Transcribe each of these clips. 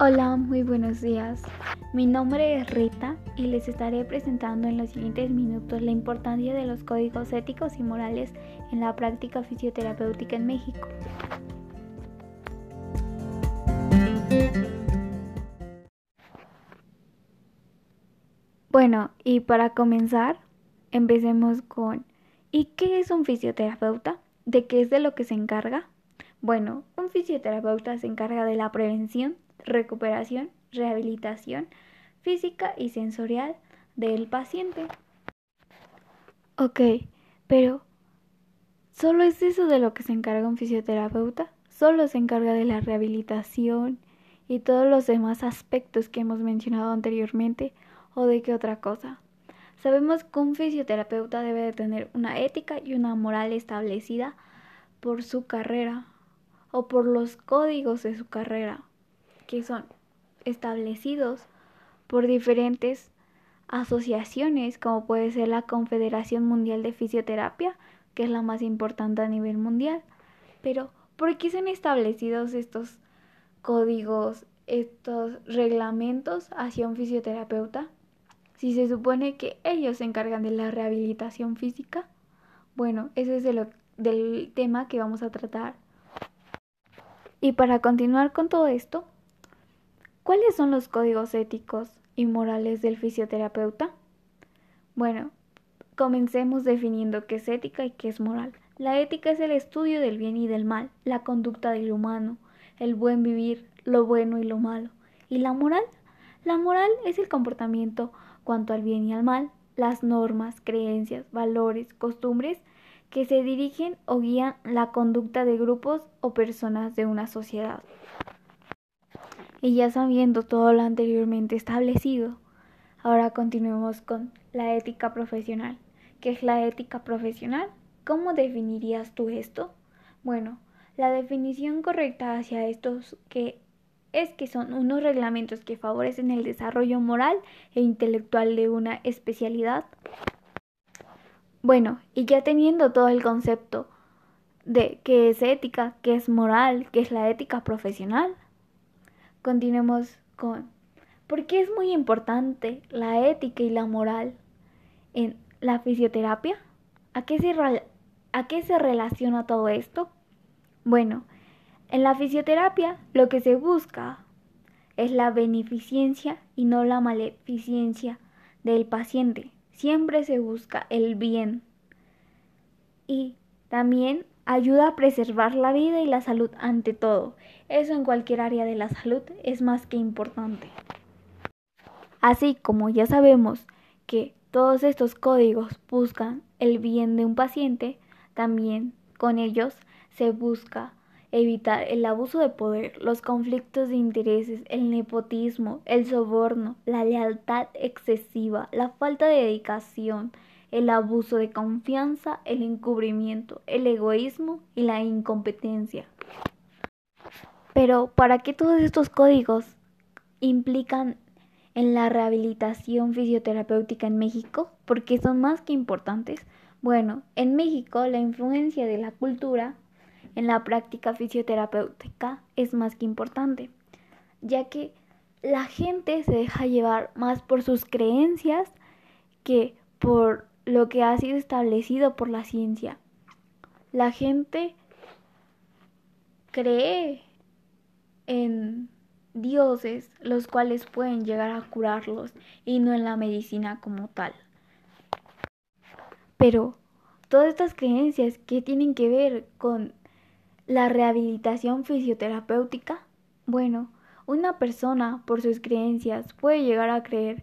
Hola, muy buenos días. Mi nombre es Rita y les estaré presentando en los siguientes minutos la importancia de los códigos éticos y morales en la práctica fisioterapéutica en México. Bueno, y para comenzar, empecemos con ¿y qué es un fisioterapeuta? ¿De qué es de lo que se encarga? Bueno, un fisioterapeuta se encarga de la prevención, recuperación, rehabilitación física y sensorial del paciente. Ok, pero ¿solo es eso de lo que se encarga un fisioterapeuta? ¿Solo se encarga de la rehabilitación y todos los demás aspectos que hemos mencionado anteriormente? ¿O de qué otra cosa? Sabemos que un fisioterapeuta debe de tener una ética y una moral establecida por su carrera o por los códigos de su carrera que son establecidos por diferentes asociaciones, como puede ser la Confederación Mundial de Fisioterapia, que es la más importante a nivel mundial. Pero, ¿por qué han establecidos estos códigos, estos reglamentos hacia un fisioterapeuta? Si se supone que ellos se encargan de la rehabilitación física, bueno, ese es el del tema que vamos a tratar. Y para continuar con todo esto, ¿Cuáles son los códigos éticos y morales del fisioterapeuta? Bueno, comencemos definiendo qué es ética y qué es moral. La ética es el estudio del bien y del mal, la conducta del humano, el buen vivir, lo bueno y lo malo. ¿Y la moral? La moral es el comportamiento cuanto al bien y al mal, las normas, creencias, valores, costumbres que se dirigen o guían la conducta de grupos o personas de una sociedad. Y ya sabiendo todo lo anteriormente establecido, ahora continuemos con la ética profesional. ¿Qué es la ética profesional? ¿Cómo definirías tú esto? Bueno, la definición correcta hacia estos que es que son unos reglamentos que favorecen el desarrollo moral e intelectual de una especialidad. Bueno, y ya teniendo todo el concepto de qué es ética, qué es moral, qué es la ética profesional, continuemos con ¿por qué es muy importante la ética y la moral en la fisioterapia? ¿A qué se, a qué se relaciona todo esto? Bueno, en la fisioterapia lo que se busca es la beneficencia y no la maleficencia del paciente. Siempre se busca el bien. Y también ayuda a preservar la vida y la salud ante todo. Eso en cualquier área de la salud es más que importante. Así como ya sabemos que todos estos códigos buscan el bien de un paciente, también con ellos se busca evitar el abuso de poder, los conflictos de intereses, el nepotismo, el soborno, la lealtad excesiva, la falta de dedicación, el abuso de confianza, el encubrimiento, el egoísmo y la incompetencia. Pero, ¿para qué todos estos códigos implican en la rehabilitación fisioterapéutica en México? Porque son más que importantes. Bueno, en México la influencia de la cultura en la práctica fisioterapéutica es más que importante, ya que la gente se deja llevar más por sus creencias que por lo que ha sido establecido por la ciencia. La gente cree en dioses los cuales pueden llegar a curarlos y no en la medicina como tal. Pero todas estas creencias que tienen que ver con la rehabilitación fisioterapéutica, bueno, una persona por sus creencias puede llegar a creer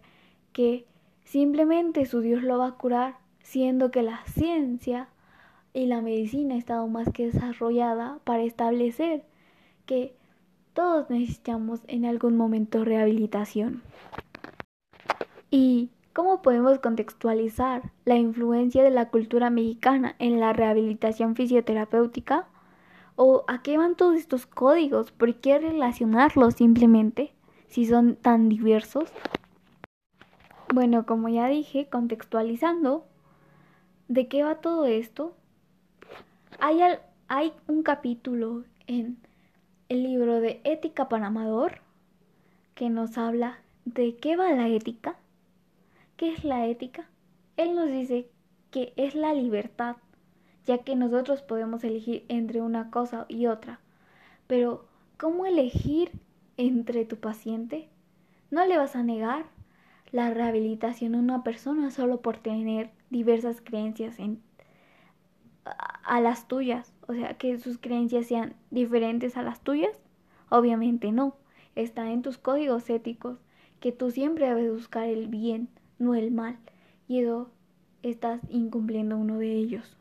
que Simplemente su Dios lo va a curar, siendo que la ciencia y la medicina ha estado más que desarrollada para establecer que todos necesitamos en algún momento rehabilitación. ¿Y cómo podemos contextualizar la influencia de la cultura mexicana en la rehabilitación fisioterapéutica? ¿O a qué van todos estos códigos? ¿Por qué relacionarlos simplemente si son tan diversos? Bueno, como ya dije, contextualizando, ¿de qué va todo esto? Hay, un capítulo en el libro de Ética para Amador que nos habla de qué va la ética. ¿Qué es la ética? Él nos dice que es la libertad, ya que nosotros podemos elegir entre una cosa y otra. Pero, ¿cómo elegir entre tu paciente? No le vas a negar la rehabilitación a una persona solo por tener diversas creencias en, a las tuyas, o sea, que sus creencias sean diferentes a las tuyas. Obviamente no, está en tus códigos éticos que tú siempre debes buscar el bien, no el mal, y eso estás incumpliendo uno de ellos.